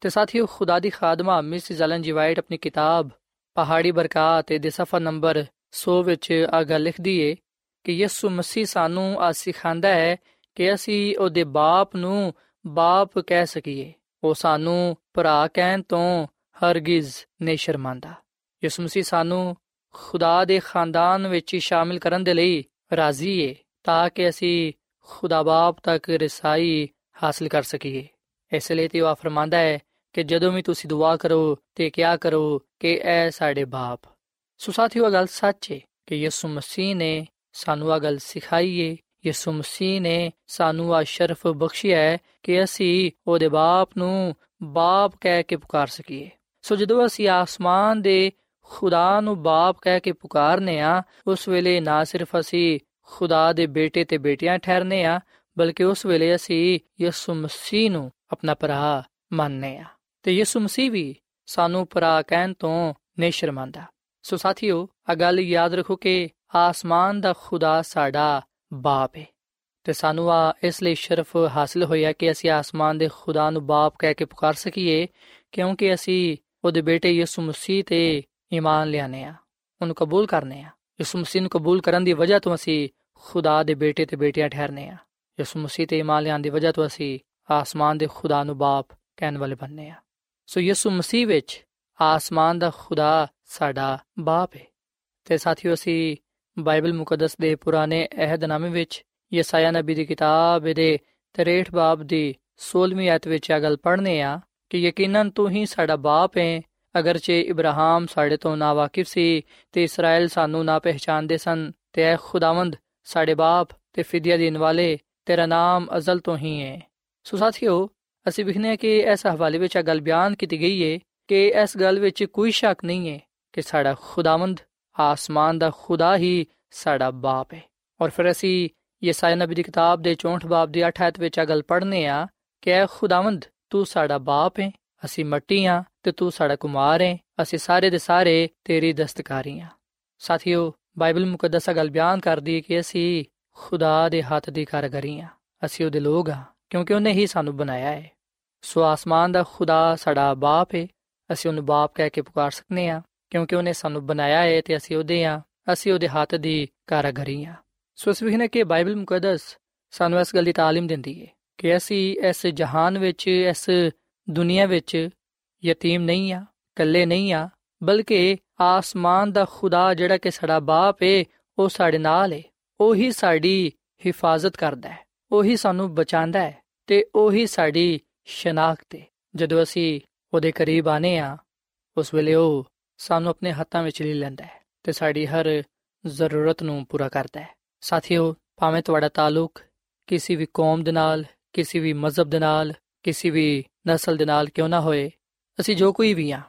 ਤੇ ਸਾਥੀਓ, ਖੁਦਾ ਦੀ ਖਾਦਮਾ ਮਿਸ ਜ਼ਲਨ ਜੀ ਵਾਈਟ ਆਪਣੀ ਕਿਤਾਬ ਪਹਾੜੀ ਬਰਕਾਤ ਦੇ ਸਫਾ ਨੰਬਰ 100 ਵਿੱਚ ਆ ਗੱਲ ਲਿਖਦੀ ਏ ਕਿ ਯਿਸੂ ਮਸੀਹ ਸਾਨੂੰ ਆ ਸਿਖਾਉਂਦਾ ਹੈ ਕਿ ਅਸੀਂ ਉਹਦੇ ਬਾਪ ਨੂੰ ਬਾਪ ਕਹਿ ਸਕੀਏ, ਉਹ ਸਾਨੂੰ ਭਰਾ ਕਹਿਣ ਤੋਂ ਹਰਗਿਜ਼ ਨਹੀਂ ਸ਼ਰਮਾਂਦਾ ਯਿਸੂ ਮਸੀਹ ਸਾਨੂੰ ਖੁਦਾ ਦੇ ਖਾਨਦਾਨ ਵਿੱਚ ਸ਼ਾਮਿਲ ਕਰਨ ਦੇ ਲਈ ਰਾਜ਼ੀ ਏ, ਤਾਂ ਕਿ ਅਸੀਂ ਖੁਦਾ ਬਾਪ ਤੱਕ ਰਸਾਈ ਹਾਸਲ ਕਰ ਸਕੀਏ। ਇਸ ਲਈ ਤੇ ਉਹ ਫਰਮਾਂਦਾ ਹੈ ਕਿ ਜਦੋਂ ਵੀ ਤੁਸੀਂ ਦੁਆ ਕਰੋ ਤੇ ਕਿਆ ਕਰੋ ਕਿ ਐ ਸਾਡੇ ਬਾਪ। ਸੋ ਸਾਥੀਓ ਗੱਲ ਸੱਚ ਹੈ ਕਿ ਯਿਸੂ ਮਸੀਹ ਨੇ ਸਾਨੂੰ ਆ ਗੱਲ ਸਿਖਾਈ ਏ ਯਿਸੂ ਮਸੀਹ ਨੇ ਸਾਨੂੰ ਆ ਸ਼ਰਫ ਬਖਸ਼ਿਆ ਹੈ ਕਿ ਅਸੀਂ ਉਹਦੇ ਬਾਪ ਨੂੰ ਬਾਪ ਕਹਿ ਕੇ ਪੁਕਾਰ ਸਕੀਏ। ਸੋ ਜਦੋਂ ਅਸੀਂ ਆਸਮਾਨ ਦੇ ਖੁਦਾ ਨੂੰ ਬਾਪ ਕਹਿ ਕੇ ਪੁਕਾਰਨੇ ਆ, ਉਸ ਵੇਲੇ ਨਾ ਸਿਰਫ ਅਸੀਂ ਖੁਦਾ ਦੇ ਬੇਟੇ ਤੇ ਬੇਟੀਆਂ ਠਹਿਰਨੇ ਆ, ਬਲਕਿ ਉਸ ਵੇਲੇ ਅਸੀਂ ਯਿਸੂ ਮਸੀਹ ਨੂੰ ਆਪਣਾ ਭਰਾ ਮੰਨਨੇ ਆ। ਤੇ ਯਿਸੂ ਮਸੀਹ ਵੀ ਸਾਨੂੰ ਭਰਾ ਕਹਿਣ ਤੋਂ ਨਹੀਂ ਸ਼ਰਮਾਂਦਾ ਸੋ ਸਾਥੀਓ ਆ ਗੱਲ ਯਾਦ ਰੱਖੋ ਕਿ ਆਸਮਾਨ ਦਾ ਖੁਦਾ ਸਾਡਾ ਬਾਪ ਹੈ ਤੇ ਸਾਨੂੰ ਆ ਇਸ ਲਈ ਸ਼ਰਫ ਹਾਸਲ ਹੋਇਆ ਕਿ ਅਸੀਂ ਆਸਮਾਨ ਦੇ ਖੁਦਾ ਨੂੰ ਬਾਪ ਕਹਿ ਕੇ ਪੁਕਾਰ ਸਕੀਏ, ਕਿਉਂਕਿ ਅਸੀਂ ਉਹਦੇ ਬੇਟੇ ਯਿਸੂ ਮਸੀਹ ਤੇ ਈਮਾਨ ਲਿਆਨੇ ਆ ਉਹਨੂੰ ਕਬੂਲ ਕਰਨੇ ਆ ਯਿਸੂ ਮਸੀਹ ਨੂੰ ਕਬੂਲ ਕਰਨ ਦੀ ਵਜ੍ਹਾ ਤੋਂ ਅਸੀਂ ਖੁਦਾ ਦੇ ਬੇਟੇ ਤੇ ਬੇਟੀਆਂ ਠਹਿਰਨੇ ਆ ਯਿਸੂ ਮਸੀਹ ਤੇ ਈਮਾਨ ਲਿਆਉਣ ਦੀ ਵਜ੍ਹਾ ਤੋਂ ਅਸੀਂ ਆਸਮਾਨ ਦੇ ਖੁਦਾ ਨੂੰ ਬਾਪ ਕਹਿਣ ਵਾਲੇ ਬਣਨੇ ਆ ਸੋ ਯਿਸੂ ਮਸੀਹ ਵਿੱਚ ਆਸਮਾਨ ਦਾ ਖੁਦਾ ਸਾਡਾ ਬਾਪ ਹੈ ਤੇ ਸਾਥੀਓ, ਅਸੀਂ ਬਾਈਬਲ ਮੁਕੱਦਸ ਦੇ ਪੁਰਾਣੇ ਅਹਿਦਨਾਮੇ ਵਿੱਚ ਯਸਾਇਆ ਨਬੀ ਦੀ ਕਿਤਾਬ ਦੇ 63 ਬਾਬ ਦੀ 16ਵੀਂ ਆਇਤ ਵਿੱਚ ਇਹ ਗੱਲ ਪੜ੍ਹਨੇ ਆ ਕਿ ਯਕੀਨਨ ਤੂੰ ਹੀ ਸਾਡਾ ਬਾਪ ਹੈ, ਅਗਰਚੇ ਇਬਰਾਹਿਮ ਸਾਡੇ ਤੋਂ ਨਾ ਵਾਕਿਫ ਸੀ ਤੇ ਇਸਰਾਇਲ ਸਾਨੂੰ ਨਾ ਪਹਿਚਾਨਦੇ ਸਨ, ਤੇ ਐ ਖੁਦਾਵੰਦ ਸਾਡੇ ਬਾਪ ਤੇ ਫਿਦਿਆ ਦੇਣ ਵਾਲੇ ਤੇਰਾ ਨਾਮ ਅਜ਼ਲ ਤੋਂ ਹੀ ਹੈ। ਸੋ ਸਾਥੀਓ, ਅਸੀਂ ਵਿਖਨੇ ਕਿ ਇਸ ਹਵਾਲੇ ਵਿੱਚ ਇਹ ਗੱਲ ਬਿਆਨ ਕੀਤੀ ਗਈ ਹੈ ਕਿ ਇਸ ਗੱਲ ਵਿੱਚ ਕੋਈ ਸ਼ੱਕ ਨਹੀਂ ਹੈ ਕਿ ਸਾਡਾ ਖੁਦਾਵੰਦ ਆਸਮਾਨ ਦਾ ਖੁਦਾ ਹੀ ਸਾਡਾ ਬਾਪ ਹੈ ਔਰ ਫਿਰ ਅਸੀਂ ਯਸਾਇਆ ਨਬੀ ਦੀ ਕਿਤਾਬ ਦੇ 64 ਬਾਬ ਦੀ 8 ਆਇਤ ਵਿੱਚ ਇਹ ਗੱਲ ਪੜ੍ਹਨੇ ਆ ਕਿ ਐ ਖੁਦਾਵੰਦ ਤੂੰ ਸਾਡਾ ਬਾਪ ਹੈ ਅਸੀਂ ਮੱਟੀ ਆ ਤੇ ਤੂੰ ਸਾਡਾ ਕੁਮਾਰ ਹੈ ਅਸੀਂ ਸਾਰੇ ਦੇ ਸਾਰੇ ਤੇਰੀ ਦਸਤਕਾਰੀ ਆ ਸਾਥੀਓ ਬਾਈਬਲ ਮੁਕੱਦਸਾ ਗੱਲ ਬਿਆਨ ਕਰਦੀ ਹੈ ਕਿ ਅਸੀਂ ਖੁਦਾ ਦੇ ਹੱਥ ਦੀ ਕਾਰਗਰੀ ਆ ਅਸੀਂ ਉਹਦੇ ਲੋਕ ਆ ਕਿਉਂਕਿ ਉਹਨੇ ਹੀ ਸਾਨੂੰ ਬਣਾਇਆ ਹੈ ਸੋ ਆਸਮਾਨ ਦਾ ਖੁਦਾ ਸਾਡਾ ਬਾਪ ਹੈ ਅਸੀਂ ਉਹਨੂੰ ਬਾਪ ਕਹਿ ਕੇ ਪੁਕਾਰ ਸਕਨੇ ਆ ਕਿਉਂਕਿ ਉਹਨੇ ਸਾਨੂੰ ਬਣਾਇਆ ਹੈ ਤੇ ਅਸੀਂ ਉਹਦੇ ਆ ਅਸੀਂ ਉਹਦੇ ਹੱਥ ਦੀ ਕਾਰਗਰੀ ਆ ਸੋ ਇਸ ਵਿਖਨੇ ਕਿ ਬਾਈਬਲ ਮੁਕੱਦਸ ਸਾਨੂੰ ਇਸ ਗੱਲ ਦੀ ਤਾਲੀਮ ਦਿੰਦੀ ਹੈ ਕਿ ਅਸੀਂ ਇਸ ਜਹਾਨ ਵਿੱਚ, ਇਸ ਦੁਨੀਆ ਵਿੱਚ ਯਤੀਮ ਨਹੀਂ ਆ ਇਕੱਲੇ ਨਹੀਂ ਆ ਬਲਕਿ ਆਸਮਾਨ ਦਾ ਖੁਦਾ ਜਿਹੜਾ ਕਿ ਸਾਡਾ ਬਾਪ ਹੈ ਉਹ ਸਾਡੇ ਨਾਲ ਹੈ ਉਹੀ ਸਾਡੀ ਹਿਫਾਜ਼ਤ ਕਰਦਾ ਹੈ, ਉਹੀ ਸਾਨੂੰ ਬਚਾਉਂਦਾ ਹੈ ਤੇ ਉਹੀ ਸਾਡੀ ਸ਼ਨਾਖਤ ਹੈ ਜਦੋਂ ਅਸੀਂ ਉਹਦੇ ਕਰੀਬ ਆਨੇ ਆ ਉਸ ਵੇਲੇ ਉਹ ਸਾਨੂੰ ਆਪਣੇ ਹੱਥਾਂ ਵਿੱਚ ਲੈ ਲੈਂਦਾ ਹੈ ਤੇ ਸਾਡੀ ਹਰ ਜ਼ਰੂਰਤ ਨੂੰ ਪੂਰਾ ਕਰਦਾ ਹੈ। ਸਾਥੀਓ, ਭਾਵੇਂ ਤੁਹਾਡਾ ਤਾਲੁਕ ਕਿਸੇ ਵੀ ਕੌਮ ਦੇ ਨਾਲ, ਕਿਸੇ ਵੀ ਮਜ਼ਹਬ ਦੇ ਨਾਲ, ਕਿਸੇ ਵੀ ਨਸਲ ਦੇ ਨਾਲ ਕਿਉਂ ਨਾ ਹੋਏ, ਅਸੀਂ ਜੋ ਕੋਈ ਵੀ ਆ